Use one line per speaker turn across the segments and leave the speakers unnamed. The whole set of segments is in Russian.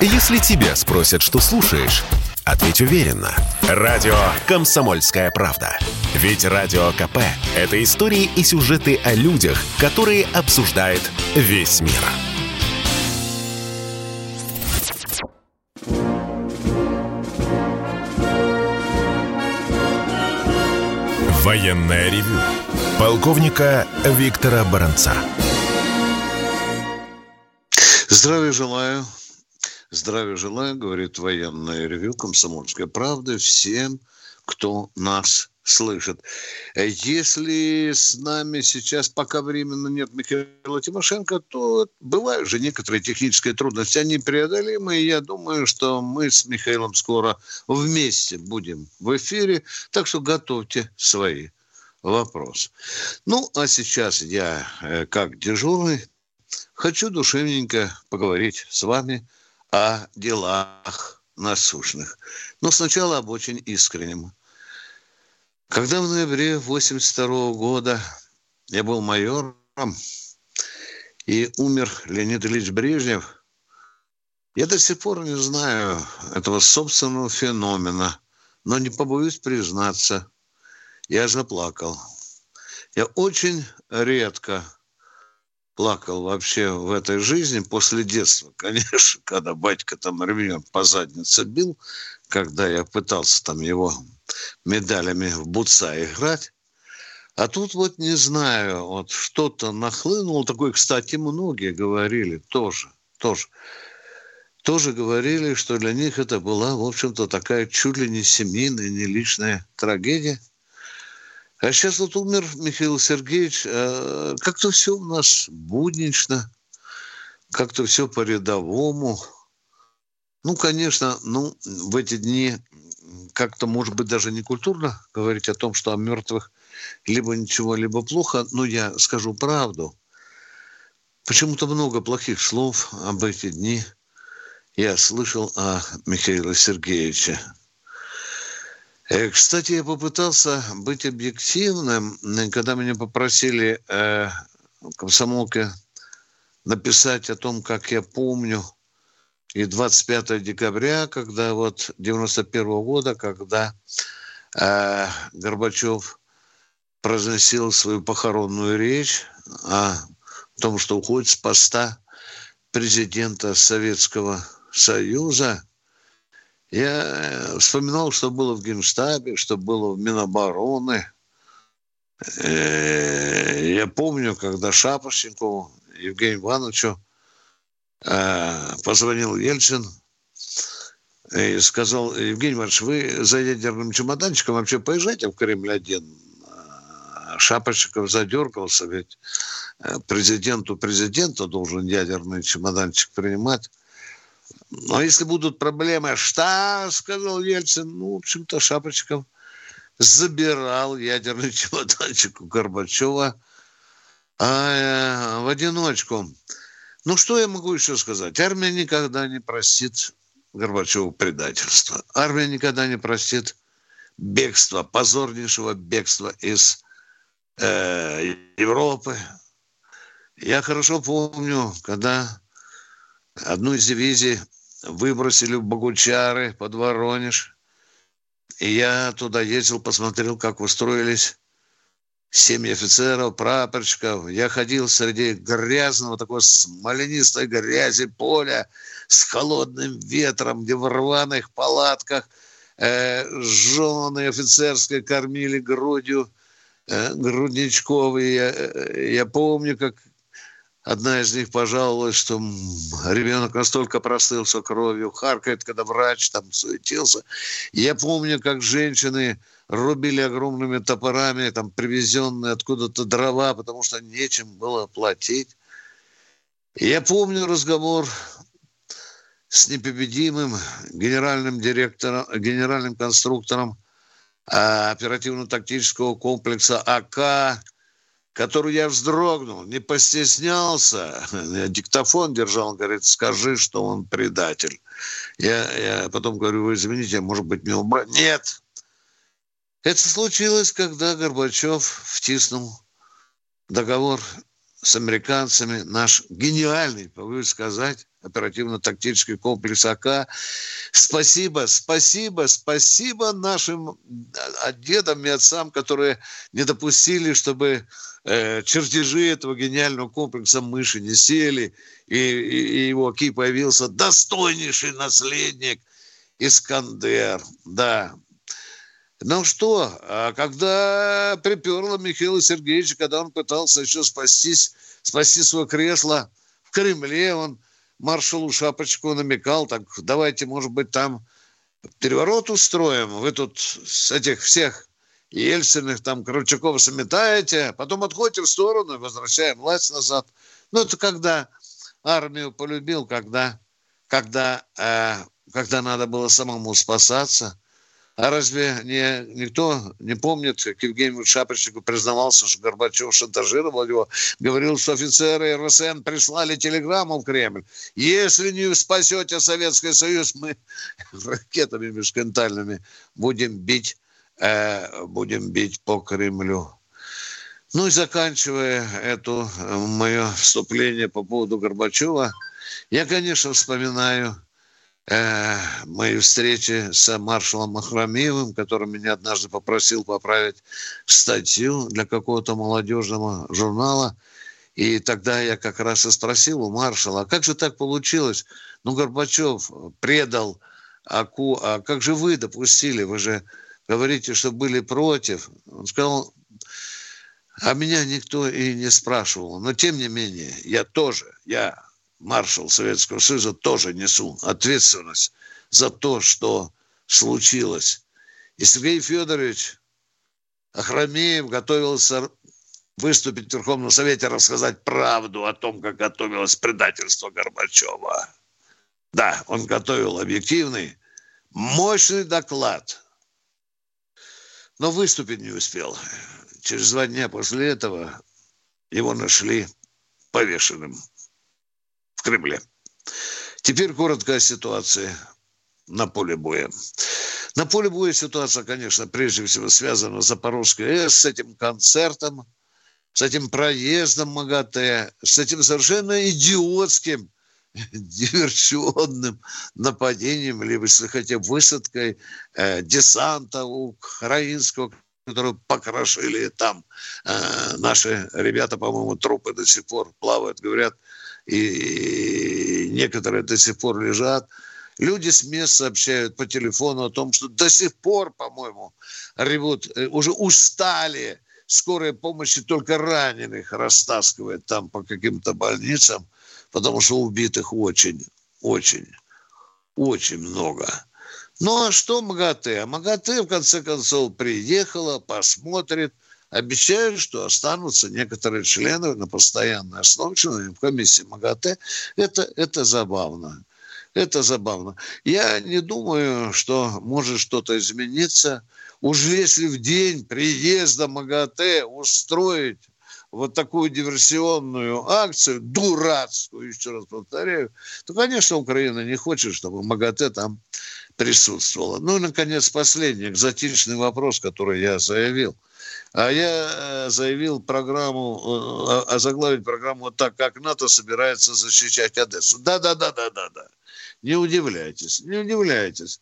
Если тебя спросят, что слушаешь, ответь уверенно. Радио «Комсомольская правда». Ведь Радио КП – это истории и сюжеты о людях, которые обсуждает весь мир. Военное ревю полковника Виктора Баранца.
Здравия желаю. Здравия желаю, говорит военное ревю «Комсомольская правда» всем, кто нас слышит. Если с нами сейчас пока временно нет Михаила Тимошенко, то бывают же некоторые технические трудности, они преодолимы, и я думаю, что мы с Михаилом скоро вместе будем в эфире, так что готовьте свои вопросы. Ну, а сейчас я, э, как дежурный, хочу душевненько поговорить с вами о делах насущных. Но сначала об очень искреннем. Когда в ноябре 82 года я был майором, и умер Леонид Ильич Брежнев, я до сих пор не знаю этого собственного феномена, но не побоюсь признаться, я заплакал. Я очень редко плакал вообще в этой жизни после детства. Конечно, когда батька там ремнем по заднице бил, когда я пытался там его медалями в буца играть. А тут вот не знаю, вот что-то нахлынуло. Такое, кстати, многие говорили тоже, тоже. Тоже говорили, что для них это была, в общем-то, такая чуть ли не семейная, не личная трагедия – а сейчас вот умер Михаил Сергеевич. А как-то все у нас буднично, как-то все по-рядовому. Ну, конечно, ну, в эти дни как-то, может быть, даже не культурно говорить о том, что о мертвых либо ничего, либо плохо, но я скажу правду. Почему-то много плохих слов об эти дни я слышал о Михаиле Сергеевиче. Э, кстати, я попытался быть объективным, когда меня попросили э, комсомолке написать о том, как я помню, и 25 декабря, когда вот 91 -го года, когда э, Горбачев произносил свою похоронную речь о том, что уходит с поста президента Советского Союза – я э, вспоминал, что было в Генштабе, что было в Минобороны. Э, я помню, когда Шапошникову, Евгению Ивановичу э, позвонил Ельцин и сказал, Евгений Иванович, вы за ядерным чемоданчиком вообще поезжайте в Кремль-1. Шапочников задергался, ведь президенту президента должен ядерный чемоданчик принимать. Но если будут проблемы, что, сказал Ельцин, ну, в общем-то, Шапочков забирал ядерный чемоданчик у Горбачева а, в одиночку. Ну, что я могу еще сказать? Армия никогда не простит Горбачеву предательства. Армия никогда не простит бегства, позорнейшего бегства из э, Европы. Я хорошо помню, когда одну из дивизий выбросили в Богучары под Воронеж. И я туда ездил, посмотрел, как устроились семьи офицеров, прапорщиков. Я ходил среди грязного, такой смоленистой грязи поля с холодным ветром, где в рваных палатках э, жены офицерской кормили грудью э, грудничковые. Я, э, я помню, как Одна из них пожаловалась, что ребенок настолько простылся кровью, харкает, когда врач там суетился. Я помню, как женщины рубили огромными топорами, там, привезенные откуда-то дрова, потому что нечем было платить. Я помню разговор с непобедимым генеральным директором, генеральным конструктором а, оперативно-тактического комплекса АК который я вздрогнул, не постеснялся, я диктофон держал, он говорит, скажи, что он предатель. Я, я потом говорю, вы извините, может быть, мне убрать? Нет! Это случилось, когда Горбачев втиснул договор с американцами, наш гениальный, повинен сказать, оперативно-тактический комплекс АК. Спасибо, спасибо, спасибо нашим а, дедам и отцам, которые не допустили, чтобы э, чертежи этого гениального комплекса мыши не сели, и, и, и его ки появился достойнейший наследник Искандер. Да, ну что, а когда приперло Михаила Сергеевича, когда он пытался еще спастись, спасти свое кресло в Кремле, он маршалу Шапочку намекал, так давайте, может быть, там переворот устроим, вы тут с этих всех Ельциных, там, Кравчуков сметаете, потом отходите в сторону и возвращаем власть назад. Ну, это когда армию полюбил, когда, когда, э, когда надо было самому спасаться – а разве не, никто не помнит, как Евгений Шапочник признавался, что Горбачев шантажировал его, говорил, что офицеры РСН прислали телеграмму в Кремль. Если не спасете Советский Союз, мы ракетами межконтальными будем бить, э, будем бить по Кремлю. Ну и заканчивая это э, мое вступление по поводу Горбачева, я, конечно, вспоминаю э, моей встречи с маршалом Махрамиевым, который меня однажды попросил поправить статью для какого-то молодежного журнала. И тогда я как раз и спросил у маршала, а как же так получилось? Ну, Горбачев предал АКУ, а как же вы допустили? Вы же говорите, что были против. Он сказал, а меня никто и не спрашивал. Но тем не менее, я тоже, я маршал Советского Союза, тоже несу ответственность за то, что случилось. И Сергей Федорович Ахрамеев готовился выступить в Верховном Совете, рассказать правду о том, как готовилось предательство Горбачева. Да, он готовил объективный, мощный доклад, но выступить не успел. Через два дня после этого его нашли повешенным Кремле. Теперь коротко о ситуации на поле боя. На поле боя ситуация, конечно, прежде всего связана с Запорожской АЭС, с этим концертом, с этим проездом МАГАТЭ, с этим совершенно идиотским диверсионным нападением, либо, если хотите, высадкой э, десанта украинского, которую покрошили там. Э, наши ребята, по-моему, трупы до сих пор плавают, говорят, и некоторые до сих пор лежат. Люди с мест сообщают по телефону о том, что до сих пор, по-моему, ревут, э, уже устали. Скорая помощи только раненых растаскивает там по каким-то больницам, потому что убитых очень, очень, очень много. Ну а что МАГАТЭ? МАГАТЭ, в конце концов, приехала, посмотрит – обещают, что останутся некоторые члены на постоянной основе, членами комиссии МАГАТЭ. Это, это забавно. Это забавно. Я не думаю, что может что-то измениться. Уже если в день приезда МАГАТЭ устроить вот такую диверсионную акцию, дурацкую, еще раз повторяю, то, конечно, Украина не хочет, чтобы МАГАТЭ там присутствовала. Ну и, наконец, последний экзотичный вопрос, который я заявил – а я э, заявил программу, э, озаглавить программу вот так, как НАТО собирается защищать Одессу. Да-да-да-да-да-да. Не удивляйтесь, не удивляйтесь.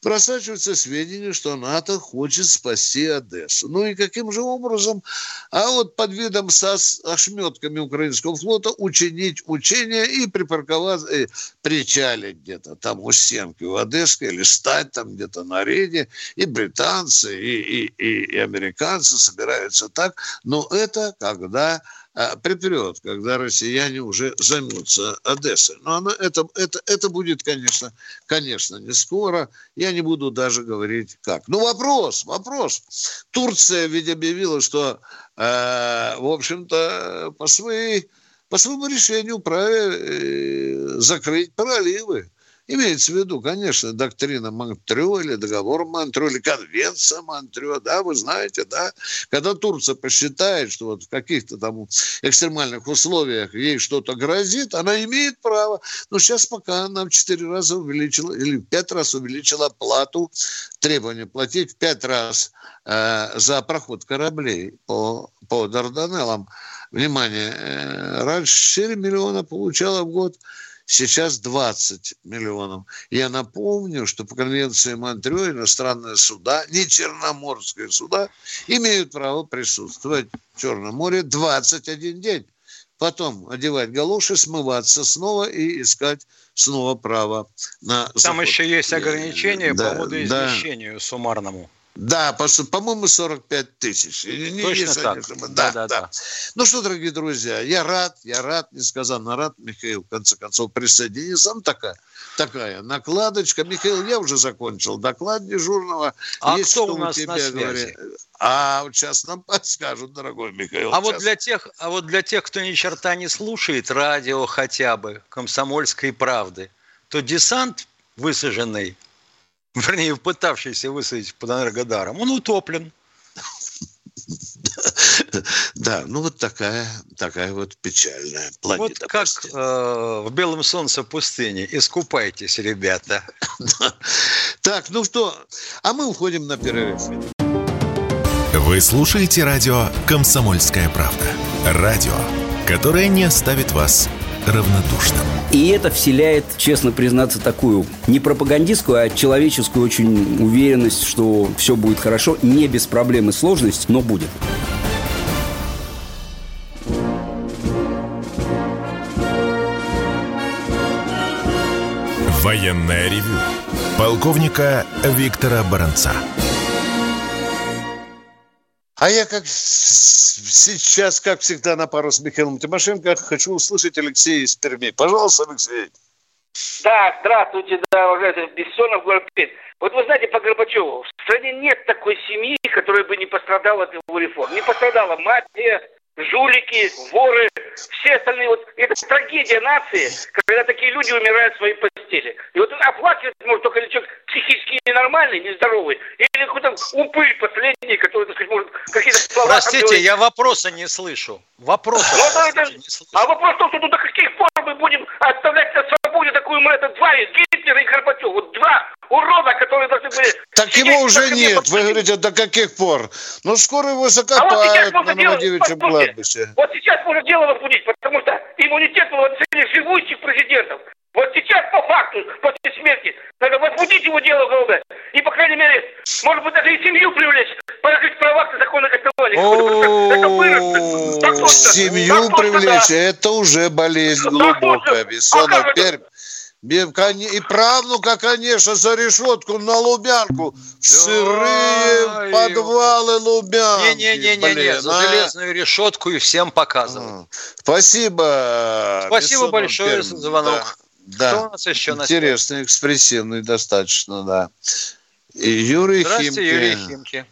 Просачиваются сведения, что НАТО хочет спасти Одессу. Ну и каким же образом? А вот под видом со ошметками украинского флота учинить учения и припарковать, э, причалить где-то там у стенки у Одесской или стать там где-то на рейде. И британцы, и, и, и, и американцы собираются так. Но это когда а, припрет, когда россияне уже займутся Одессой. Но она, это, это, это будет, конечно, конечно, не скоро. Я не буду даже говорить как. Ну, вопрос, вопрос. Турция ведь объявила, что, э, в общем-то, по, своей, по своему решению вправе э, закрыть проливы. Имеется в виду, конечно, доктрина Монтрё или договор Монтрё или конвенция Монтрё, да, вы знаете, да. Когда Турция посчитает, что вот в каких-то там экстремальных условиях ей что-то грозит, она имеет право. Но сейчас пока она в четыре раза увеличила или пять раз увеличила плату, требование платить пять раз э, за проход кораблей по, по Дарданеллам. Внимание, э, раньше 4 миллиона получала в год – сейчас 20 миллионов. Я напомню, что по конвенции Монтрео иностранные суда, не черноморские суда, имеют право присутствовать в Черном море 21 день. Потом одевать галоши, смываться снова и искать снова право на
заход. Там еще есть ограничения да, по водоизмещению да. суммарному.
Да, по-моему, 45 тысяч.
Точно так.
Да, да, да, да. Ну что, дорогие друзья, я рад, я рад, несказанно рад, Михаил, в конце концов, присоединился. Сам такая, такая накладочка. Михаил, я уже закончил доклад дежурного.
А Есть кто у нас тебя на связи? Говорит.
А вот сейчас нам подскажут, дорогой Михаил.
А вот, для тех, а вот для тех, кто ни черта не слушает радио хотя бы, комсомольской правды, то десант высаженный вернее, пытавшийся высадить под Энергодаром, он утоплен.
Да, ну вот такая, такая вот печальная планета.
Вот как э, в белом солнце пустыни. Искупайтесь, ребята.
Так, ну что, а мы уходим на перерыв.
Вы слушаете радио «Комсомольская правда». Радио, которое не оставит вас равнодушным.
И это вселяет, честно признаться, такую не пропагандистскую, а человеческую очень уверенность, что все будет хорошо, не без проблем и сложностей, но будет.
Военная ревю. Полковника Виктора Баранца.
А я как сейчас, как всегда, на пару с Михаилом Тимошенко хочу услышать Алексея из Перми. Пожалуйста, Алексей.
Да, здравствуйте, да, уважаемый Бессонов, город Пермь. Вот вы знаете, по Горбачеву, в стране нет такой семьи, которая бы не пострадала от его реформ. Не пострадала мафия, жулики, воры, все остальные. Вот это трагедия нации, когда такие люди умирают в своей постели. И вот оплакивать может только или человек психически ненормальный, нездоровый, или какой-то упырь последний, который, так сказать, может какие-то
слова... Простите, я вопроса не слышу. Вопроса
это, не слышу. А вопрос в том, что ну, до каких пор мы будем оставлять на свободе такую, мы это два, Гитлер и Горбачев, вот два урода, которые должны были...
Так его уже нет, вы говорите, до каких пор? Ну, скоро его закопают а вот на Новодевичьем кладбище.
Вот сейчас можно дело возбудить, потому что иммунитет был оценили живущих президентов. Вот сейчас по факту, после смерти, надо возбудить его дело уголовное. И, по крайней мере, может быть, даже и семью привлечь, положить права к закону копирования.
Семью привлечь, это уже болезнь глубокая. Бессонов Пермь. И правнука, конечно, за решетку на Лубянку. В сырые подвалы Лубянки.
Не-не-не, за а? железную решетку и всем показывают.
Спасибо.
Спасибо большое за звонок.
Да. Что у нас еще Интересный, экспрессивный достаточно, да. И Юрий Здравствуйте, Химки. Юрий Химки.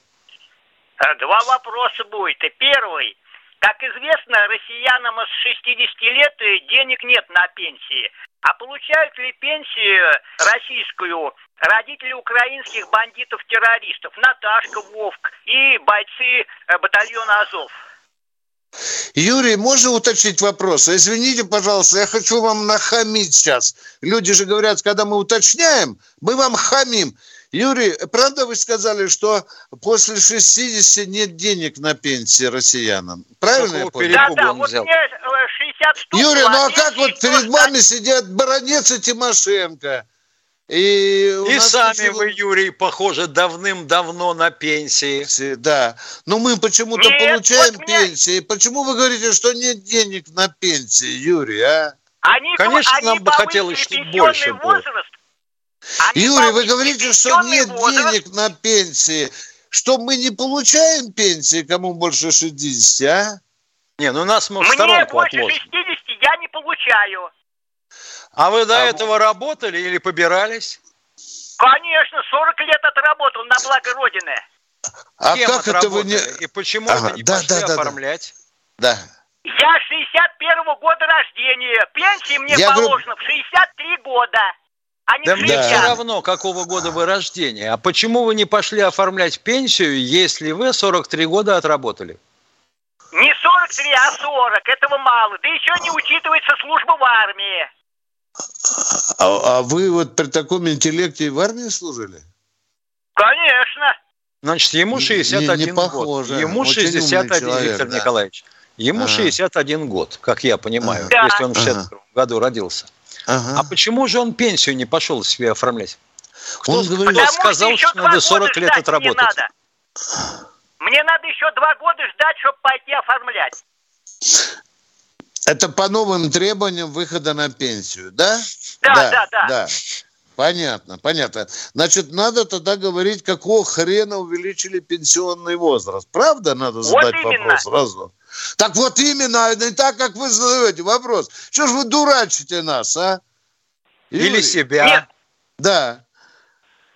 Э, два вопроса будет. И первый. Как известно, россиянам с 60 лет денег нет на пенсии. А получают ли пенсию российскую родители украинских бандитов-террористов Наташка, Вовк и бойцы э, батальона Азов?
Юрий, можно уточнить вопрос? Извините, пожалуйста, я хочу вам нахамить сейчас. Люди же говорят, когда мы уточняем, мы вам хамим. Юрий, правда вы сказали, что после 60 нет денег на пенсии россиянам? Правильно я
понял? Да, да, вот взял? мне 60
штук. Юрий, ну а как вот перед вами сидят Баранец и Тимошенко?
И, и сами почему... вы, Юрий, похоже, давным-давно на пенсии.
Да. Но мы почему-то получаем вот пенсии. Меня... Почему вы говорите, что нет денег на пенсии, Юрий, а?
Они, Конечно, они нам бы хотелось, чтобы больше возраст.
Они Юрий, вы говорите, что нет возраст. денег на пенсии. Что мы не получаем пенсии, кому больше 60, а?
Не, ну нас мы в Мне
больше отложим. 60 я не получаю.
А вы до а этого работали или побирались?
Конечно, 40 лет отработал на благо Родины.
А Кем как это вы не... И почему ага, это не да, пошли да, оформлять?
Да.
Я 61-го года рождения. Пенсии мне Я положено говорю... в 63 года. Не
да мне все равно, какого года вы рождения. А почему вы не пошли оформлять пенсию, если вы 43 года отработали?
Не 43, а 40. Этого мало. Да еще не учитывается служба в армии.
А, а вы вот при таком интеллекте в армии служили?
Конечно.
Значит, ему 61 не, не похоже. год. Ему Очень 61, человек, Виктор да. Николаевич. Ему ага. 61 год, как я понимаю, ага. если он в 62 ага. году родился. Ага. А почему же он пенсию не пошел себе оформлять?
Кто, он говорит, кто сказал, что надо 40 лет отработать? Надо. Мне надо еще два года ждать, чтобы пойти оформлять.
Это по новым требованиям выхода на пенсию, да?
Да, да, да. да. да.
Понятно, понятно. Значит, надо тогда говорить, какого хрена увеличили пенсионный возраст. Правда надо задать вот вопрос сразу? Так вот именно, не так, как вы задаете вопрос. Что ж вы дурачите нас, а?
Юрий? Или себя. Нет.
Да.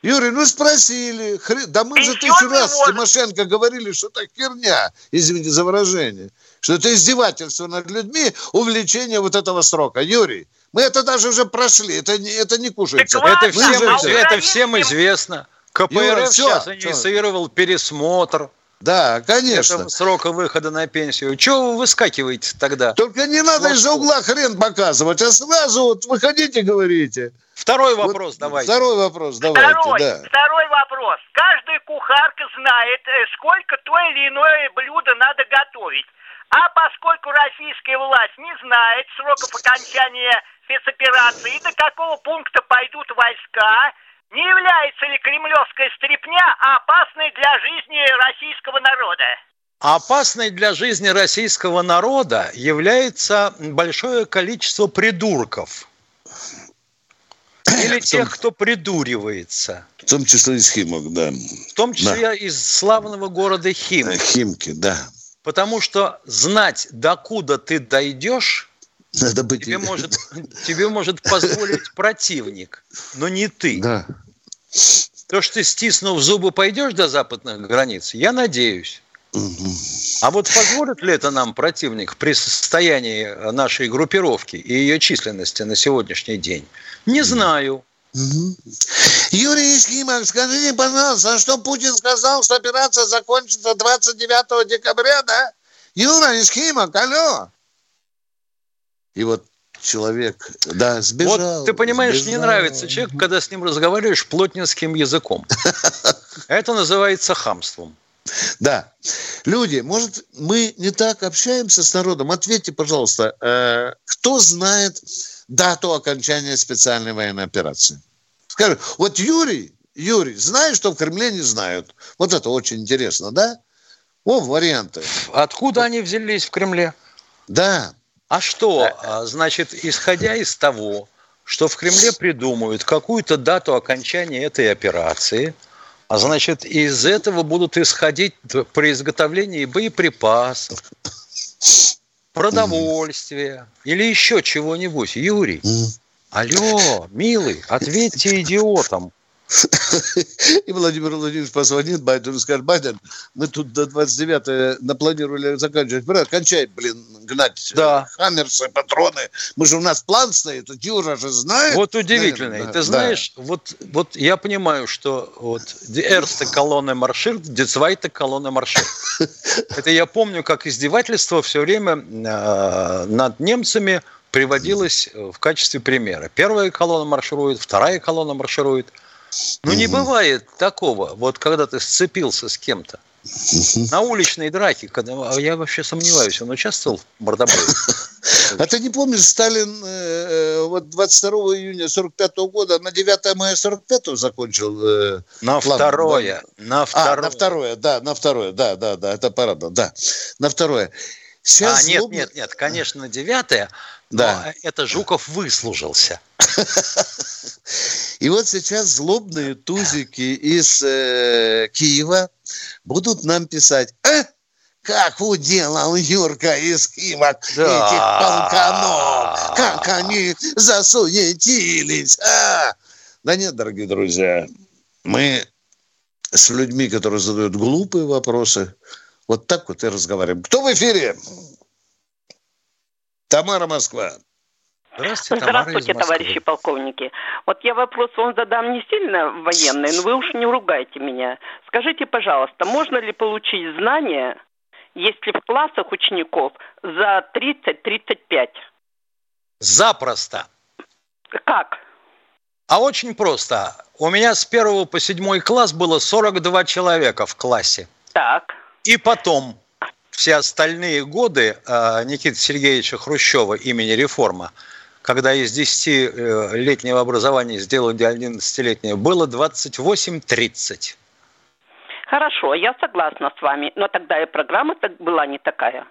Юрий, ну спросили. Хрен... Да мы же тысячу раз с Тимошенко говорили, что это херня, извините за выражение, что это издевательство над людьми, увеличение вот этого срока. Юрий, мы это даже уже прошли, это, это не кушается.
Это, всем, это всем известно. КПРФ Юра, сейчас инициировал пересмотр.
Да, конечно.
Это срока выхода на пенсию. Чего вы выскакиваете тогда?
Только не надо из-за угла хрен показывать, а сразу вот выходите, говорите.
Второй вопрос вот, давайте.
Второй вопрос давайте,
второй, да. Второй вопрос. Каждая кухарка знает, э, сколько то или иное блюдо надо готовить. А поскольку российская власть не знает сроков окончания спецоперации и до какого пункта пойдут войска, не является ли кремлевская стрипня опасной для жизни российского народа?
Опасной для жизни российского народа является большое количество придурков. Или тех, кто придуривается.
В том числе из Химок, да.
В том числе да. из славного города Химки.
Э, Химки, да.
Потому что знать, докуда ты дойдешь, надо быть... тебе, может, тебе может позволить противник, но не ты. Да. То, что ты, стиснув зубы, пойдешь до западных границ, я надеюсь. А вот позволит ли это нам противник при состоянии нашей группировки и ее численности на сегодняшний день? Не знаю.
Юрий Исхимов, скажите, пожалуйста, что Путин сказал, что операция закончится 29 декабря, да? Юра Исхимов, алло. И вот человек, да, сбежал.
Вот ты понимаешь, сбежал. не нравится человек, когда с ним разговариваешь плотнинским языком. Это называется хамством.
Да. Люди, может, мы не так общаемся с народом? Ответьте, пожалуйста, э, кто знает дату окончания специальной военной операции? Скажи, вот Юрий, Юрий, знаешь, что в Кремле не знают? Вот это очень интересно, да? О, варианты.
Откуда вот. они взялись в Кремле?
Да.
А что, а, значит, исходя из того, что в Кремле придумают какую-то дату окончания этой операции – а значит, из этого будут исходить при изготовлении боеприпасов, продовольствия или еще чего-нибудь. Юрий, алло, милый, ответьте идиотам.
И Владимир Владимирович позвонит Байдену и скажет, Байден, мы тут до 29 напланировали заканчивать. Брат, кончай, блин, гнать да. хаммерсы, патроны. Мы же у нас план стоит, Юра же знает.
Вот удивительно. Да, Ты знаешь, да. вот, вот я понимаю, что вот эрста колонна маршир, децвайта колонна маршир. Это я помню, как издевательство все время э, над немцами приводилось в качестве примера. Первая колонна марширует, вторая колонна марширует – ну, не бывает такого, вот когда ты сцепился с кем-то. На уличной драке, когда а я вообще сомневаюсь, он участвовал в мордобое.
А ты не помнишь, Сталин э, э вот 22 июня 45 года на 9 мая 45 закончил
э, На план, второе.
Да? На второе. А, на второе, да, на второе, да, да, да, это парадно, да. На второе.
Сейчас а, нет, злобно... нет, нет, конечно, на девятое, да. это Жуков выслужился.
И вот сейчас злобные тузики из э, Киева будут нам писать, э, как уделал Юрка из Химок да. этих полканов, как они засуетились. А! Да нет, дорогие друзья, мы с людьми, которые задают глупые вопросы, вот так вот и разговариваем. Кто в эфире? Тамара Москва.
Здравствуйте, Здравствуйте товарищи полковники. Вот я вопрос вам задам не сильно военный, но вы уж не ругайте меня. Скажите, пожалуйста, можно ли получить знания, если в классах учеников за 30-35?
Запросто.
Как?
А очень просто. У меня с первого по седьмой класс было 42 человека в классе.
Так.
И потом все остальные годы э, Никиты Сергеевича Хрущева имени реформа когда из 10-летнего образования сделали 11-летнее, было 28-30.
Хорошо, я согласна с вами, но тогда и программа была не такая.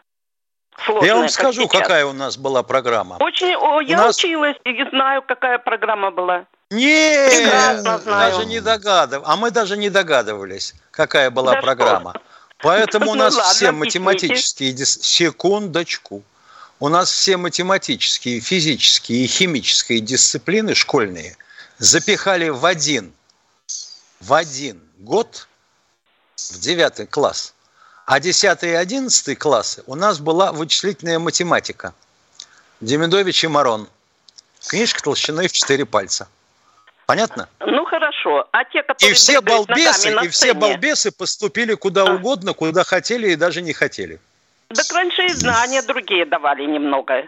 Сложная,
я вам скажу, как какая у нас была программа.
Очень, о, я нас... училась и знаю, какая программа была.
Нет, даже не догадывались. А мы даже не догадывались, какая была да программа. Что? Поэтому у нас ну, все математические... Секундочку. У нас все математические, физические и химические дисциплины школьные запихали в один, в один год в девятый класс. А 10 и 11 классы у нас была вычислительная математика. Демидович и Марон. Книжка толщиной в 4 пальца. Понятно?
Ну хорошо. А те, которые
и все балбесы, и все балбесы поступили куда а. угодно, куда хотели и даже не хотели.
Так раньше и знания другие давали немного.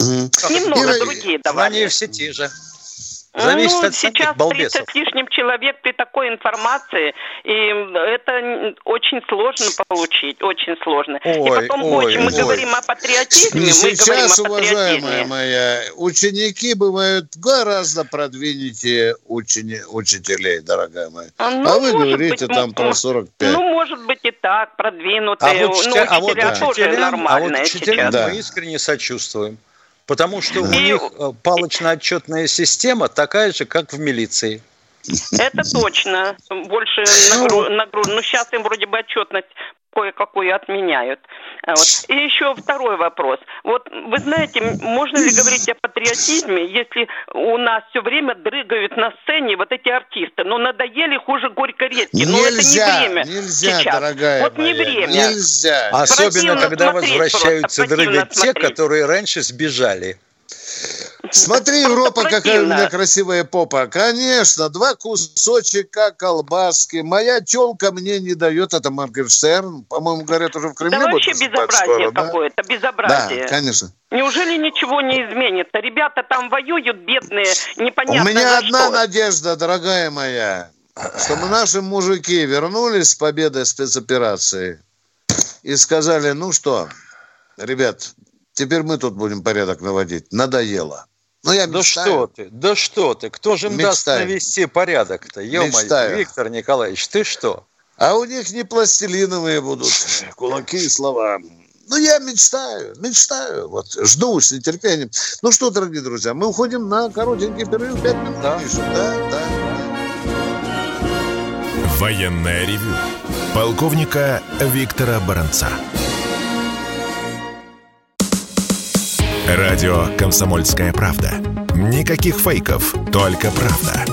Немного другие давали.
Знания все те же.
Зависит ну, от сейчас балбесов. 30 с лишним человек при такой информации, и это очень сложно получить, очень сложно. Ой, и потом ой, очень, мы ой. говорим о патриотизме,
мы сейчас, говорим о уважаемая моя, ученики бывают гораздо продвинутее учени, учителей, дорогая моя. А, ну, а вы говорите быть, там про 45.
Ну, может быть и так, продвинутые.
А вот, ну, а вот учителям, а вот учителям мы искренне сочувствуем. Потому что у них э, палочно-отчетная система такая же, как в милиции.
Это точно. Больше нагрузка. Ну, сейчас им вроде бы отчетность кое-какую отменяют. А вот. И еще второй вопрос. Вот вы знаете, можно ли говорить о патриотизме, если у нас все время дрыгают на сцене вот эти артисты? Но надоели хуже горько редки.
Но это не время нельзя, сейчас. дорогая
Вот моя, не время.
Нельзя.
Особенно, когда возвращаются дрыгать те, которые раньше сбежали.
Смотри, Европа, какая у меня красивая попа. Конечно, два кусочка колбаски. Моя телка мне не дает, это Моргенштерн. По-моему, говорят, уже в Кремле
Это вообще безобразие какое-то, безобразие.
Да, конечно.
Неужели ничего не изменится? Ребята там воюют, бедные, непонятно
У меня одна
что.
надежда, дорогая моя, чтобы наши мужики вернулись с победой спецоперации и сказали, ну что, ребят, Теперь мы тут будем порядок наводить. Надоело.
Ну, я Да что ты, да что ты, кто же им мечтаю. даст навести порядок-то? Ё-моё, Виктор Николаевич, ты что?
А у них не пластилиновые будут кулаки и слова. Ну, я мечтаю, мечтаю. Вот, жду с нетерпением. Ну что, дорогие друзья, мы уходим на коротенький перерыв. Пять минут да. пишем. Да, да, да.
Военная ревю. Полковника Виктора Баранца. Радио «Комсомольская правда». Никаких фейков, только правда.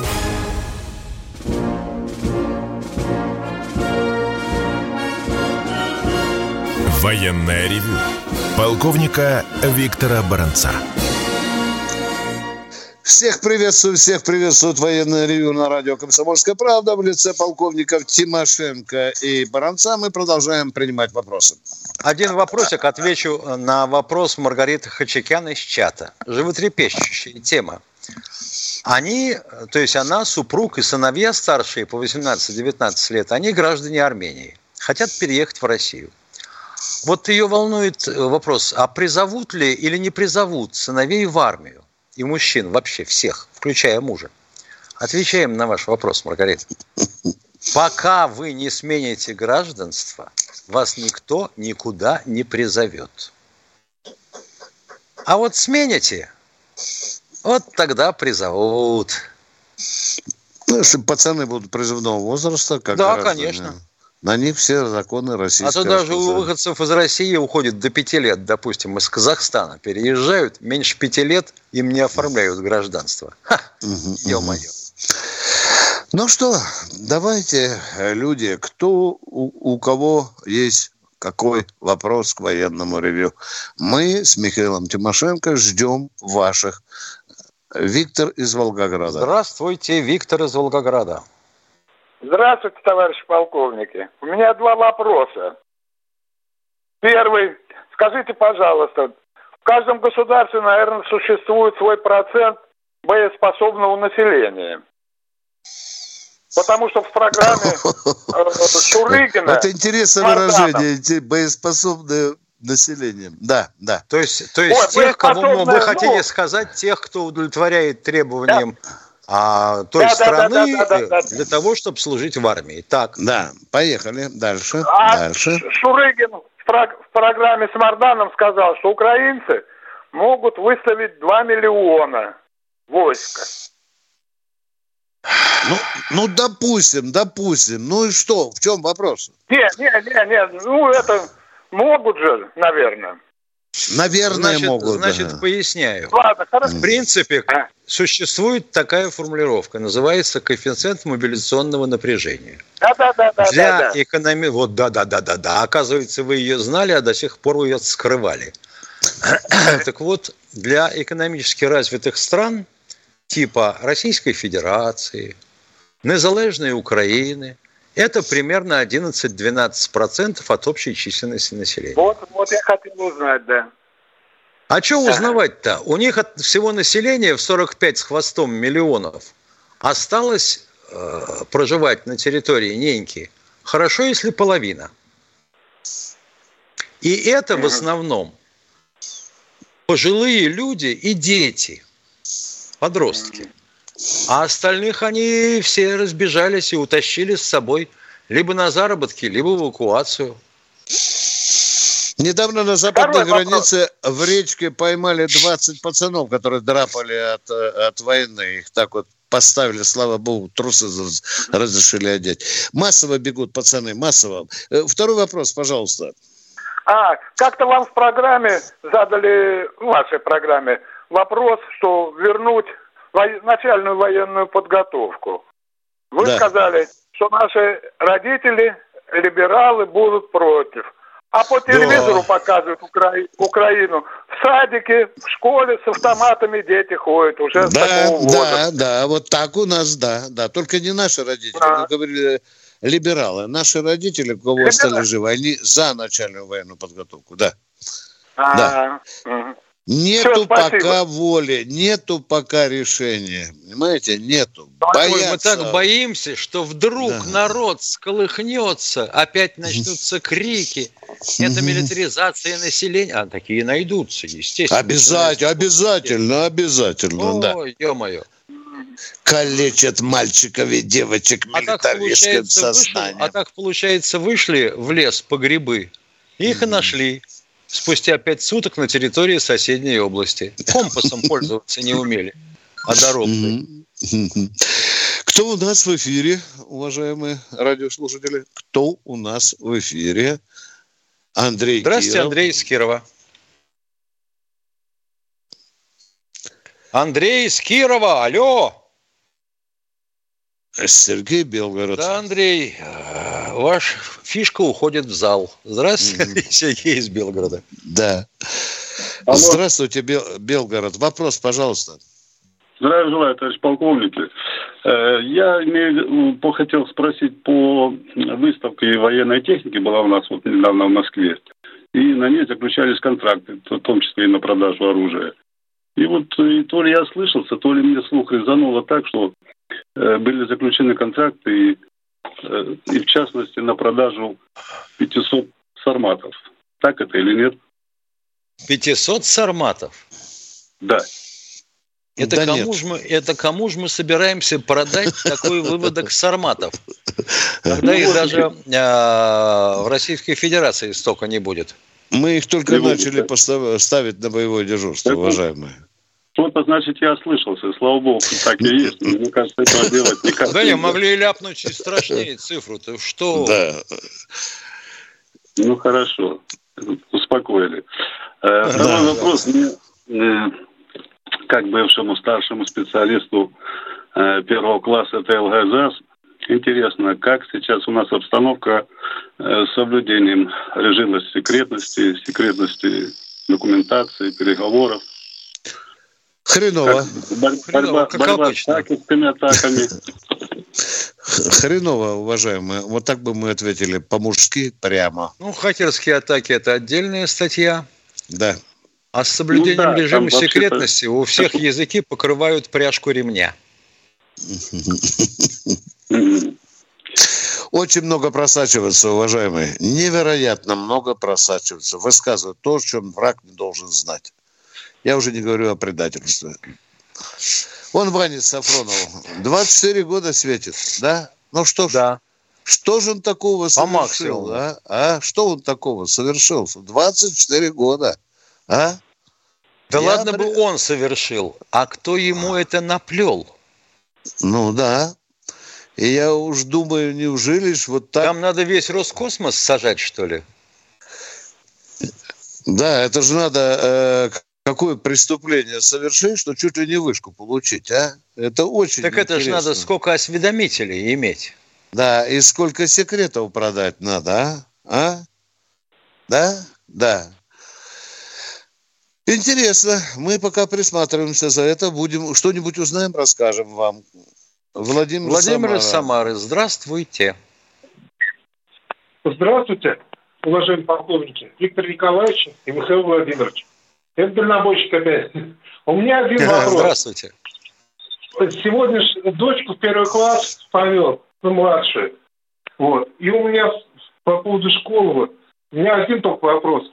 Военная ревю. Полковника Виктора Баранца.
Всех приветствую, всех приветствует военное ревю на радио «Комсомольская правда» в лице полковников Тимошенко и Баранца. Мы продолжаем принимать вопросы.
Один вопросик, отвечу на вопрос Маргариты Хачекян из чата. Животрепещущая тема. Они, то есть она, супруг и сыновья старшие по 18-19 лет, они граждане Армении, хотят переехать в Россию. Вот ее волнует вопрос, а призовут ли или не призовут сыновей в армию? И мужчин вообще всех, включая мужа. Отвечаем на ваш вопрос, Маргарита. Пока вы не смените гражданство, вас никто никуда не призовет. А вот смените, вот тогда призовут.
Ну, если пацаны будут призывного возраста, как
Да, граждане. конечно.
На них все законы российские.
А то даже у выходцев из России уходит до пяти лет, допустим, из Казахстана переезжают, меньше пяти лет им не оформляют гражданство. Ха, угу, ё-моё.
Ну что, давайте, э, люди, кто у, у кого есть какой вопрос к военному ревю. Мы с Михаилом Тимошенко ждем ваших. Виктор из Волгограда.
Здравствуйте, Виктор из Волгограда.
Здравствуйте, товарищи полковники. У меня два вопроса. Первый. Скажите, пожалуйста, в каждом государстве, наверное, существует свой процент боеспособного населения. Потому что в программе э, Шурыгина...
Это интересное выражение, боеспособное населением. Да, да.
То есть, то есть Ой, тех, кого вы, вы хотели ну... сказать, тех, кто удовлетворяет требованиям да. А, той да, страны да, да, да, да, да. для того, чтобы служить в армии. Так.
Да, поехали дальше.
А
дальше.
Шурыгин в, в программе с Марданом сказал, что украинцы могут выставить 2 миллиона войска.
Ну, ну, допустим, допустим. Ну и что? В чем вопрос?
Нет, нет, нет, нет. Ну, это могут же, наверное.
Наверное,
значит,
могут.
Значит, да. поясняю. Ладно, хорошо. В принципе, а? существует такая формулировка, называется коэффициент мобилизационного напряжения.
Да, да, да, да.
Для
да,
да. экономи... Вот, да, да, да, да, да. Оказывается, вы ее знали, а до сих пор вы ее скрывали. так вот, для экономически развитых стран типа Российской Федерации, Незалежной Украины, это примерно 11-12% от общей численности населения.
Вот, вот я хотел узнать, да.
А что узнавать-то? У них от всего населения в 45 с хвостом миллионов осталось э, проживать на территории Неньки. Хорошо, если половина. И это в основном пожилые люди и дети – подростки. А остальных они все разбежались и утащили с собой либо на заработки, либо в эвакуацию.
Недавно на западной Второй границе вопрос. в речке поймали 20 пацанов, которые драпали от, от войны. Их так вот поставили, слава богу, трусы разрешили одеть. Массово бегут пацаны, массово. Э, второй вопрос, пожалуйста.
А, как-то вам в программе задали, в вашей программе, вопрос, что вернуть начальную военную подготовку. Вы да. сказали, что наши родители, либералы, будут против. А по телевизору да. показывают Укра... Украину. В садике, в школе с автоматами дети ходят уже
да, Да, да, вот так у нас, да, да. Только не наши родители. Да. Мы говорили либералы. Наши родители, у кого Либералы. остались живы, они за начальную военную подготовку, да. А-а-а. Да. Угу. Нету Все, пока воли, нету пока решения. Понимаете, нету.
Боятся. Мы так боимся, что вдруг да. народ сколыхнется, опять начнутся крики. Это милитаризация населения. А такие найдутся, естественно.
Обязательно, обязательно, обязательно. О, да.
ё-моё.
Калечат мальчиков и девочек а милитаристским сознанием.
Вышли, а так, получается, вышли в лес по грибы, их mm. и нашли спустя пять суток на территории соседней области. Компасом пользоваться не умели, а дорог.
Кто у нас в эфире, уважаемые радиослушатели? Кто у нас в эфире? Андрей
Здравствуйте, Киров. Андрей из Кирова. Андрей из Кирова, алло!
Сергей Белгород.
Да, Андрей, э, ваш фишка уходит в зал. Здравствуйте, mm-hmm. Сергей из Белгорода.
Да. Алло. Здравствуйте, Бел- Белгород. Вопрос, пожалуйста.
Здравия желаю, товарищ полковник. Э, я имею, хотел спросить по выставке военной техники, была у нас вот недавно в Москве, и на ней заключались контракты, в том числе и на продажу оружия. И вот и то ли я слышался, то ли мне слух резануло так, что Э, были заключены контракты и, э, и в частности на продажу 500 сарматов. Так это или нет?
500 сарматов?
Да.
Это, да кому ж мы, это кому же мы собираемся продать такой выводок сарматов? Когда их даже э, в Российской Федерации столько не будет.
Мы их только начали ставить на боевое дежурство, уважаемые.
Что-то, значит, я ослышался. Слава богу, так и есть. Мне кажется, этого делать никак
Да не, могли ляпнуть и страшнее цифру. Ты что?
Да.
Ну, хорошо. Успокоили. Э, второй вопрос. Мне, э, как бывшему старшему специалисту э, первого класса ТЛГ ЗАС, интересно, как сейчас у нас обстановка с соблюдением режима секретности, секретности документации, переговоров.
Хреново.
Как, борьба, как борьба обычно. с хакерскими атаками.
Хреново, уважаемые. Вот так бы мы ответили по-мужски прямо.
Ну, хакерские атаки – это отдельная статья.
Да.
А с соблюдением ну, да, режима секретности у всех языки покрывают пряжку ремня.
Очень много просачивается, уважаемые. Невероятно много просачивается. Высказывают то, о чем враг не должен знать. Я уже не говорю о предательстве. Он Ваня Сафронов. 24 года светит, да? Ну что ж, да. что же он такого совершил, а? а? Что он такого совершил? 24 года, а?
Да Я ладно при... бы он совершил, а кто ему это наплел?
Ну да. И я уж думаю, неужели ж вот так...
Там надо весь Роскосмос сажать, что ли?
Да, это же надо э, какое преступление совершить, что чуть ли не вышку получить, а? Это очень
Так
интересно.
это же надо сколько осведомителей иметь.
Да, и сколько секретов продать надо, а? А? Да? Да. Интересно. Мы пока присматриваемся за это. Будем что-нибудь узнаем, расскажем вам.
Владимир, Владимир из Самары. Здравствуйте.
Здравствуйте, уважаемые полковники. Виктор Николаевич и Михаил Владимирович. Это дальнобойщик опять. У меня один вопрос.
Здравствуйте.
Сегодня дочку в первый класс повел, ну, младшую. Вот. И у меня по поводу школы, у меня один только вопрос.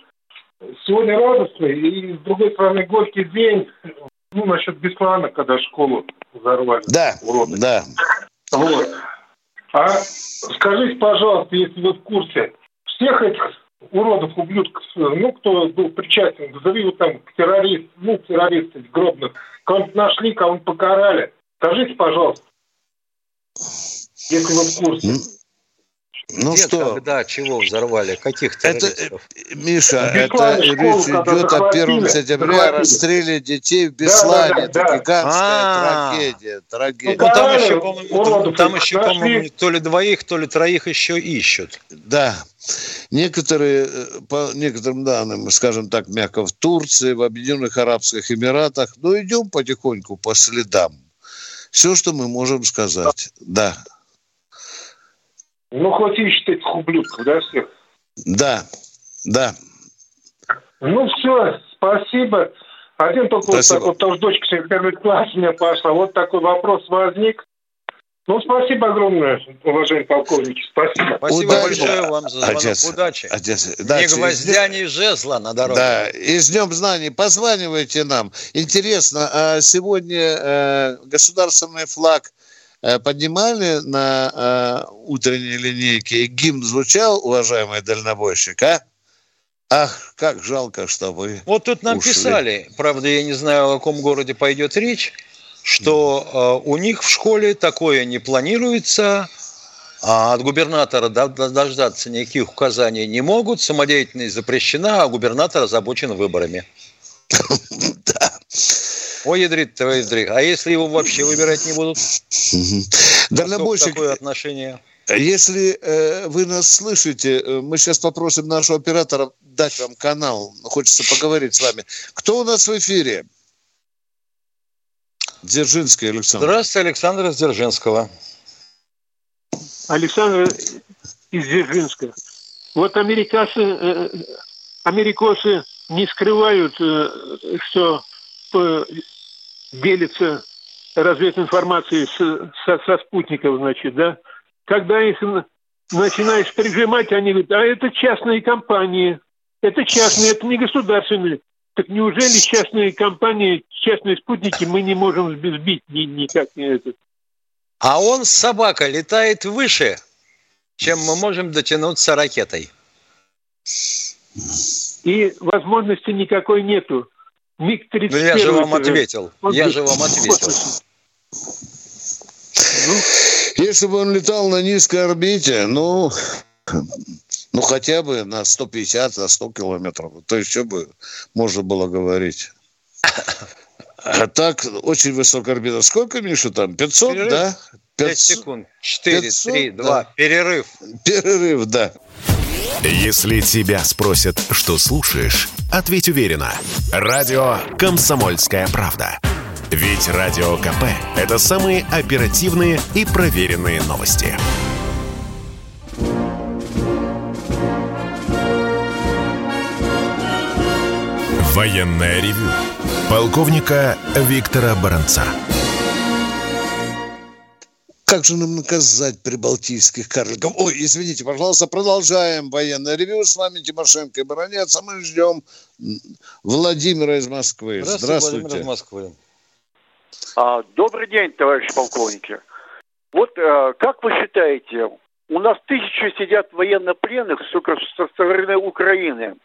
Сегодня радостный, и с другой стороны горький день, ну, насчет Беслана, когда школу взорвали.
Да, уроды. да.
Вот. А скажите, пожалуйста, если вы в курсе, всех этих уродов, ублюдков, ну, кто был причастен, его там террорист, ну, террористы гробных, кого-нибудь нашли, кого-нибудь покарали. Скажите, пожалуйста, если вы в курсе.
Ну Где, что? Когда, чего взорвали? Каких террористов?
Это, Миша, это речь идет о 1 сентября расстреле детей в Беслане. Да, да, да, это гигантская а. трагедия. трагедия.
Ну, там еще, по-моему, там еще, по-моему, то ли двоих, то ли троих еще ищут.
Да. Некоторые, э, по некоторым данным, скажем так, мягко, в Турции, в Объединенных Арабских Эмиратах. Но ну, идем потихоньку по следам. Все, что мы можем сказать. Да.
Ну, хоть ищет этих ублюдков, да, всех?
Да, да.
Ну, все, спасибо. Один только спасибо. вот так вот, тоже дочка сегодня первый класс у меня пошла. Вот такой вопрос возник. Ну, спасибо огромное, уважаемые полковники. Спасибо.
Спасибо Удачи. большое вам за звонок. Отец, Удачи. Отец, да, ни гвоздя, ни жезла на дороге.
Да, и с Днем Знаний. Позванивайте нам. Интересно, а сегодня э, государственный флаг поднимали на э, утренней линейке, и гимн звучал, уважаемый дальнобойщик, а? Ах, как жалко, что вы
Вот тут нам ушли. писали, правда, я не знаю, о каком городе пойдет речь, что э, у них в школе такое не планируется, а от губернатора дождаться никаких указаний не могут, самодеятельность запрещена, а губернатор озабочен выборами. Ой, ядрит, твой ядрит. А если его вообще выбирать не будут?
Дальнобойщик...
Такое отношение.
Если э, вы нас слышите, э, мы сейчас попросим нашего оператора дать вам канал. Хочется поговорить с вами. Кто у нас в эфире? Дзержинский Александр.
Здравствуйте, Александр из Дзержинского.
Александр из Дзержинска. Вот американцы, э, америкосы не скрывают, э, что делится развединформацией с, со, со спутников, значит, да. Когда их начинаешь прижимать, они говорят, а это частные компании, это частные, это не государственные. Так неужели частные компании, частные спутники мы не можем сбить ни, никак не это?
А он, собака, летает выше, чем мы можем дотянуться ракетой.
И возможности никакой нету.
МиГ-31. Ну, я же вам ответил. Он я же вам ответил.
Ну, если бы он летал на низкой орбите, ну, ну хотя бы на 150, на 100 километров, то еще бы можно было говорить. А так, очень высокая орбита. Сколько, Миша, там? 500, Перерыв? да?
5 секунд. 4, 500, 3, 2. Да. Перерыв.
Перерыв, да.
Если тебя спросят, что слушаешь, ответь уверенно. Радио «Комсомольская правда». Ведь Радио КП – это самые оперативные и проверенные новости. Военная ревю. Полковника Виктора Баранца.
Как же нам наказать прибалтийских карликов? Ой, извините, пожалуйста, продолжаем военное ревю. С вами Тимошенко и Баранец, а мы ждем Владимира из Москвы. Здравствуйте. Здравствуйте. Владимир из Москвы.
А, добрый день, товарищ полковники. Вот а, как вы считаете, у нас тысячи сидят военнопленных со стороны Украины.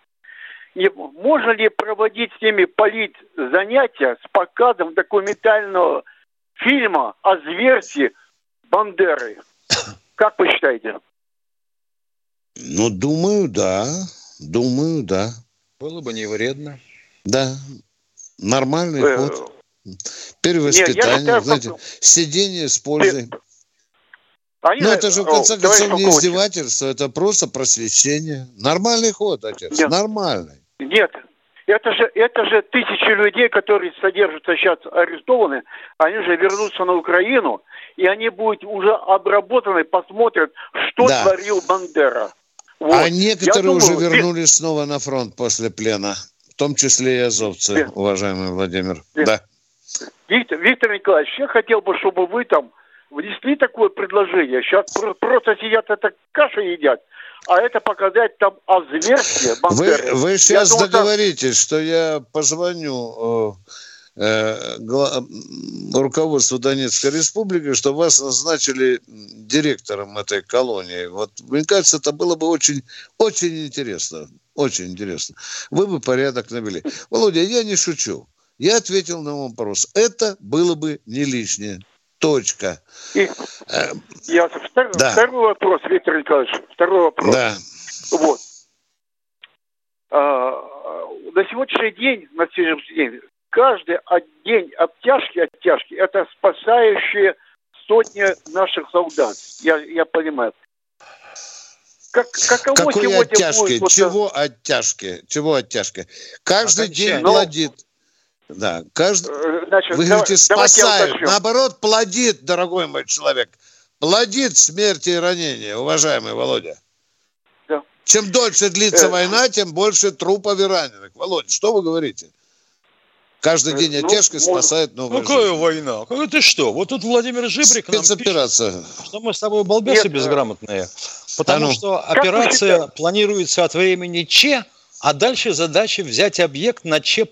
Не, можно ли проводить с ними полит занятия с показом документального фильма о зверстве Бандеры? Как вы считаете?
Ну, думаю, да. Думаю, да.
Было бы не вредно.
Да. Нормальный э, ход. Перевоспитание, Нет, считаю, знаете, как... сидение с пользой. Они, ну, это же, в конце концов, не издевательство, это просто просвещение. Нормальный ход, отец, Нет. нормальный.
Нет, это же, это же тысячи людей, которые содержатся сейчас арестованы, они же вернутся на Украину, и они будут уже обработаны, посмотрят, что да. творил Бандера.
Вот. А некоторые думаю, уже вернулись снова на фронт после плена, в том числе и азовцы, без... уважаемый Владимир. Без... Да.
Виктор, Виктор Николаевич, я хотел бы, чтобы вы там внесли такое предложение. Сейчас просто сидят, это каша едят. А это показать там о зверстве
Вы, вы сейчас думаю, договоритесь, что я позвоню э, э, руководству Донецкой Республики, что вас назначили директором этой колонии. Вот, мне кажется, это было бы очень, очень интересно. Очень интересно. Вы бы порядок навели. Володя, я не шучу. Я ответил на вопрос. Это было бы не лишнее. Точка. И,
э, я, втор, да. Второй вопрос, Виктор Николаевич. Второй вопрос. Да. Вот. А, на сегодняшний день, на сегодняшний день, каждый день обтяжки, оттяжки, это спасающие сотни наших солдат. Я, я понимаю.
Как, каково Какой оттяжки? Будет, Чего вот, оттяжки? Чего оттяжки? Каждый день ну, да, каждый, э, Значит, вы говорите, спасает. Наоборот, плодит, дорогой мой человек. Плодит смерти и ранения, уважаемый Володя. Да. Чем дольше длится э, война, тем больше трупов и раненых. Володя, что вы говорите? Каждый э, день ну, спасает новую
Какая жизнь. война? Как это что? Вот тут Владимир Жибрик
Спецоперация.
нам пишет, что мы с тобой балбесы Нет, безграмотные. Потому а ну. что операция планируется от времени Ч, а дальше задача взять объект на Ч+.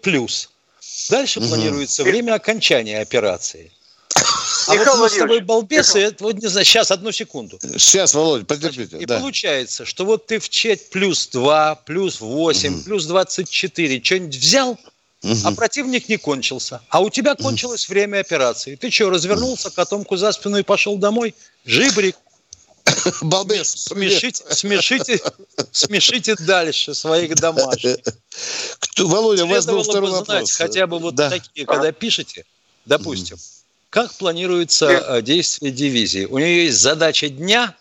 Дальше угу. планируется время окончания операции. А Михаил вот мы с тобой балбесы, это вот не знаю, сейчас, одну секунду.
Сейчас, Володя, потерпите. Значит,
и да. получается, что вот ты в чет плюс 2, плюс 8, угу. плюс 24, что-нибудь взял, угу. а противник не кончился. А у тебя кончилось угу. время операции. Ты что, развернулся, котомку за спину и пошел домой? Жибрик.
Балбес.
Смешите, смешите, смешите дальше своих домашних.
Кто, Володя, у вас был второй бы вопрос.
хотя бы вот да. такие, когда пишете, допустим, как планируется э, действие дивизии. У нее есть задача дня,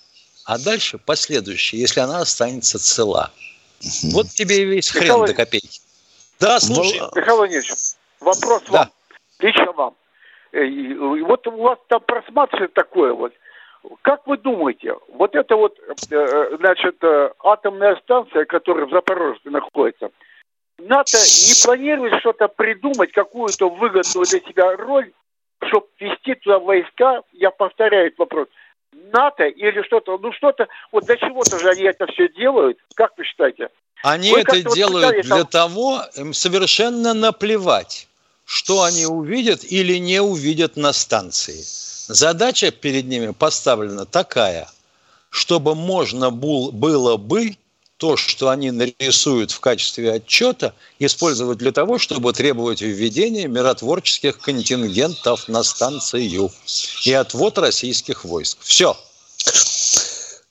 а дальше последующие, если она останется цела. Вот тебе и весь хрен Михаил... до копейки.
Да, слушай. Михаил Владимирович, вопрос да. вам, лично вам. Э, вот у вас там просматривается такое вот, как вы думаете, вот эта вот, э, значит, э, атомная станция, которая в Запорожье находится, НАТО не планирует что-то придумать, какую-то выгодную для себя роль, чтобы вести туда войска, я повторяю этот вопрос, НАТО или что-то, ну что-то, вот для чего-то же они это все делают, как вы считаете?
Они Вы это делают вот для там... того, им совершенно наплевать, что они увидят или не увидят на станции. Задача перед ними поставлена такая, чтобы можно было бы то, что они нарисуют в качестве отчета, использовать для того, чтобы требовать введения миротворческих контингентов на станцию и отвод российских войск. Все.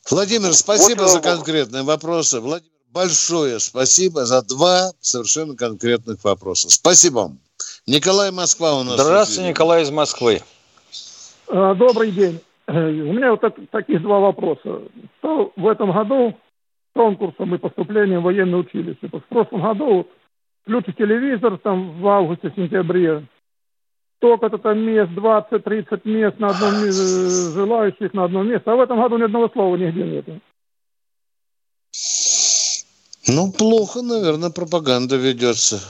Владимир, спасибо вот, за конкретные вопросы. Владимир, большое спасибо за два совершенно конкретных вопроса. Спасибо вам. Николай Москва у нас.
Здравствуйте, Николай из Москвы.
Э, добрый день. У меня вот таких два вопроса. Что в этом году конкурсом и поступлением в военное училище? В прошлом году включишь телевизор там в августе-сентябре, только-то там мест, 20-30 мест на одном э, желающих на одном месте, а в этом году ни одного слова нигде нет.
Ну, плохо, наверное, пропаганда ведется.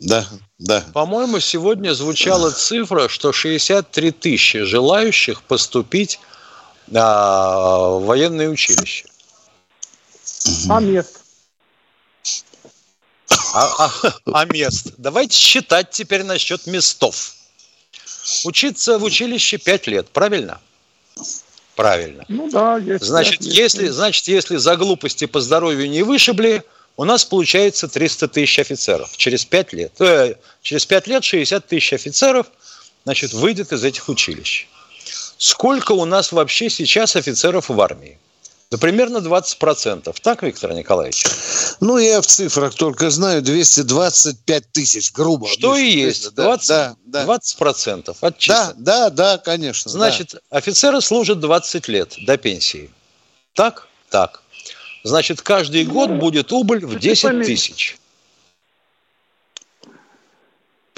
Да, да.
По-моему, сегодня звучала цифра, что 63 тысячи желающих поступить а, военное училище.
А мест?
А, а, а мест? Давайте считать теперь насчет местов. Учиться в училище 5 лет, правильно? Правильно.
Ну да, есть.
Значит,
5
если, значит, если за глупости по здоровью не вышибли, у нас получается 300 тысяч офицеров через 5 лет. Э, через 5 лет 60 тысяч офицеров значит, выйдет из этих училищ. Сколько у нас вообще сейчас офицеров в армии? Да примерно 20%. Так, Виктор Николаевич?
Ну, я в цифрах только знаю 225 тысяч, грубо.
Что и есть. 20, да, да, 20% от
числа. Да, да, да, конечно.
Значит,
да.
офицеры служат 20 лет до пенсии. Так? Так. Значит, каждый год будет убыль в 10 тысяч.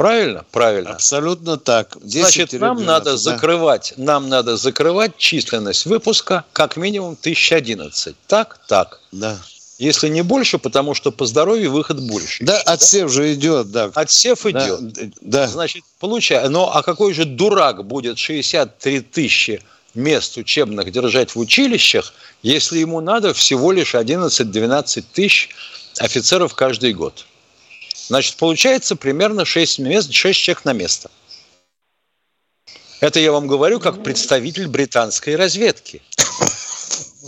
Правильно? Правильно.
Абсолютно так.
Значит, нам надо да. закрывать, нам надо закрывать численность выпуска как минимум 1011. Так? Так.
Да.
Если не больше, потому что по здоровью выход больше.
Да, отсев да? же идет, да.
Отсев идет.
Да.
Значит, получай. Но а какой же дурак будет 63 тысячи мест учебных держать в училищах, если ему надо всего лишь 11-12 тысяч офицеров каждый год? Значит, получается примерно 6, мест, 6 человек на место. Это я вам говорю как представитель британской разведки.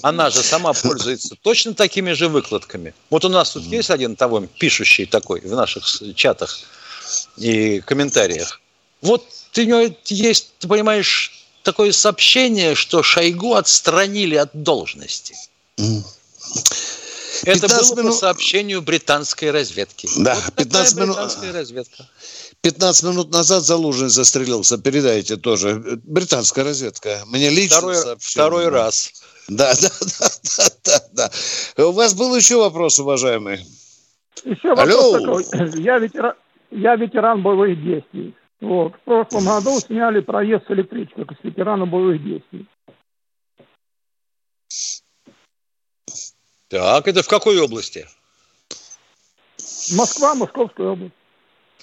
Она же сама пользуется точно такими же выкладками. Вот у нас тут есть один того пишущий такой в наших чатах и комментариях. Вот у него есть, ты понимаешь, такое сообщение, что Шойгу отстранили от должности. Это было минут... по сообщению британской разведки.
Да, вот 15 минут. разведка. 15 минут назад Залужин застрелился. Передайте тоже. Британская разведка. Мне лично
Второй, сообщили. второй раз.
Да, да, да, да, да, да. У вас был еще вопрос, уважаемый?
Еще вопрос Алло. такой. Я ветеран, я ветеран боевых действий. Вот. В прошлом году сняли проезд с электричкой с ветерана боевых действий.
Так, это в какой области?
Москва, Московская область.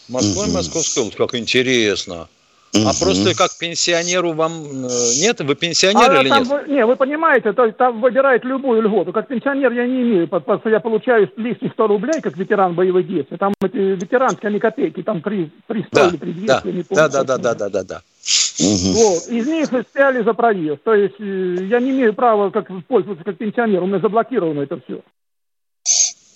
Москва, Московская область, как интересно. А просто как пенсионеру вам э, нет? Вы пенсионер а или
там,
нет?
Вы, не, вы понимаете, то там выбирает любую льготу. Как пенсионер я не имею, потому что я получаю лишних 100 рублей, как ветеран боевых действий. Там эти ветеранские, они копейки, там при, при 100
да,
или при 200,
да,
не
помню. Да, да, да, да, да, да, да.
Вот. Из них сняли за проезд. То есть э, я не имею права как пользоваться как пенсионер, у меня заблокировано это все.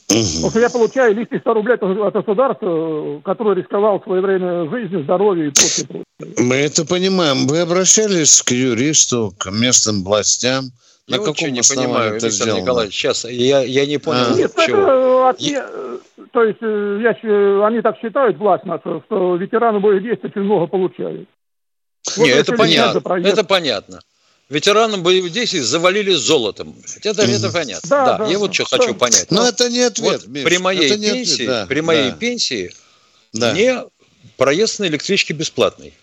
Потому что я получаю лишних 100 рублей от государства, которое рисковал в свое время жизнью, здоровьем и прочее, прочее.
Мы это понимаем. Вы обращались к юристу, к местным властям?
Я На каком не понимаю, это Виктор сделано? Николаевич, сейчас я, я не понял. А.
Нет, чего. это от, я... то есть э, я, они так считают, власть наша, что ветераны боевых действий очень много получают.
Вот Нет, это понятно. Это понятно. Ветеранам боевых действий завалили золотом. Это, это понятно. Да, да, да я вот что да. хочу понять.
Но, Но это не ответ, вот
Миш, При моей это пенсии, да, при моей да. пенсии да. мне проезд на электричке бесплатный.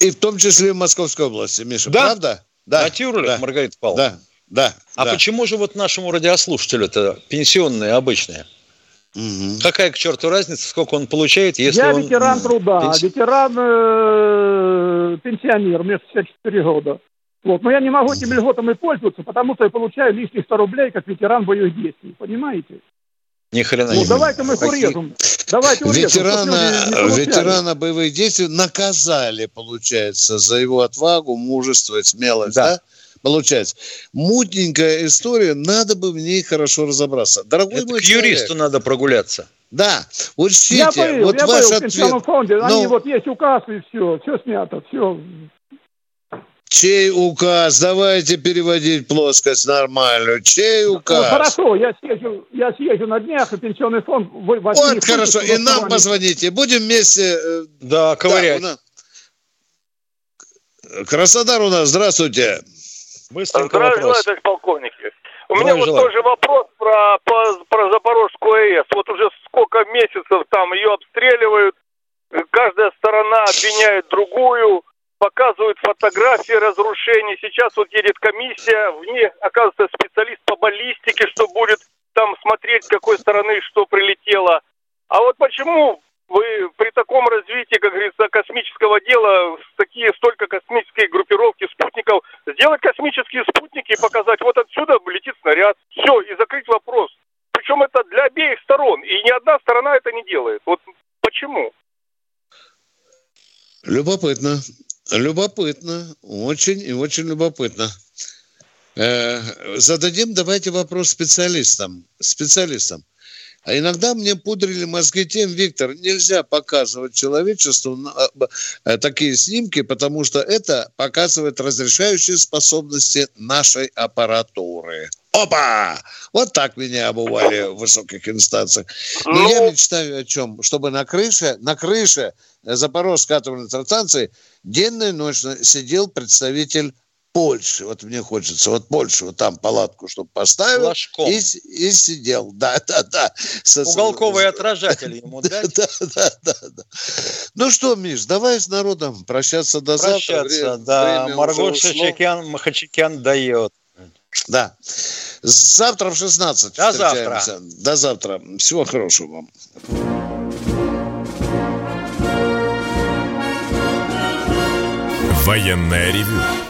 И в том числе в Московской области, Миша,
да?
правда?
Да. На Тюрлях, да. Маргарита Павловна.
Да, да.
А
да.
почему же вот нашему радиослушателю это пенсионные обычные? Угу. Какая к черту разница, сколько он получает, если
Я
он...
ветеран труда, пенс... ветеран э, пенсионер, мне 64 года. Вот. Но я не могу этими льготами пользоваться, потому что я получаю лишних 100 рублей, как ветеран боевых действий. Понимаете?
Ни хрена
ну, давайте мы их урежем. Давайте урежем.
Ветерана, ветерана боевых действий наказали, получается, за его отвагу, мужество и смелость, да? да? Получается, мутненькая история, надо бы в ней хорошо разобраться. Дорогой
Это мой к человек, юристу надо прогуляться.
Да, учтите,
я был,
вот
я
ваш
был
ответ.
в фонде, Но... они вот есть указ и все, все снято, все.
Чей указ? Давайте переводить плоскость нормальную. Чей указ? Ну,
хорошо, я съезжу, я съезжу на днях, и пенсионный фонд...
Вы, вот хорошо, и нам позвоните. Будем вместе...
Э, да, ковырять. Да,
Краснодар у нас, здравствуйте.
Быстренько Здравия вопрос. желаю, полковники. У меня вот тоже вопрос про, про, про Запорожскую АЭС. Вот уже сколько месяцев там ее обстреливают, каждая сторона обвиняет другую, показывают фотографии разрушений. Сейчас вот едет комиссия, в ней оказывается специалист по баллистике, что будет там смотреть, с какой стороны что прилетело. А вот почему вы при таком развитии, как говорится, космического дела, такие столько космических группировки спутников, сделать космические спутники и показать, вот отсюда летит снаряд. Все, и закрыть вопрос. Причем это для обеих сторон. И ни одна сторона это не делает. Вот почему?
Любопытно. Любопытно. Очень и очень любопытно. Э, зададим давайте вопрос специалистам. Специалистам. А иногда мне пудрили мозги тем, Виктор, нельзя показывать человечеству э, такие снимки, потому что это показывает разрешающие способности нашей аппаратуры. Опа! Вот так меня обували в высоких инстанциях. Но ну... я мечтаю о чем? Чтобы на крыше, на крыше Запорожской атомной электростанции денно и ночно сидел представитель Польши. Вот мне хочется, вот Польшу, вот там палатку, чтобы поставил. И, и сидел. Да, да, да.
Со, Уголковый отражатель ему
дать? Да, да, да, да. Ну что, Миш, давай с народом прощаться до
прощаться,
завтра.
да. Марго Махачекян дает.
Да. Завтра в 16
До завтра.
До завтра. Всего хорошего вам.
Военная ревю.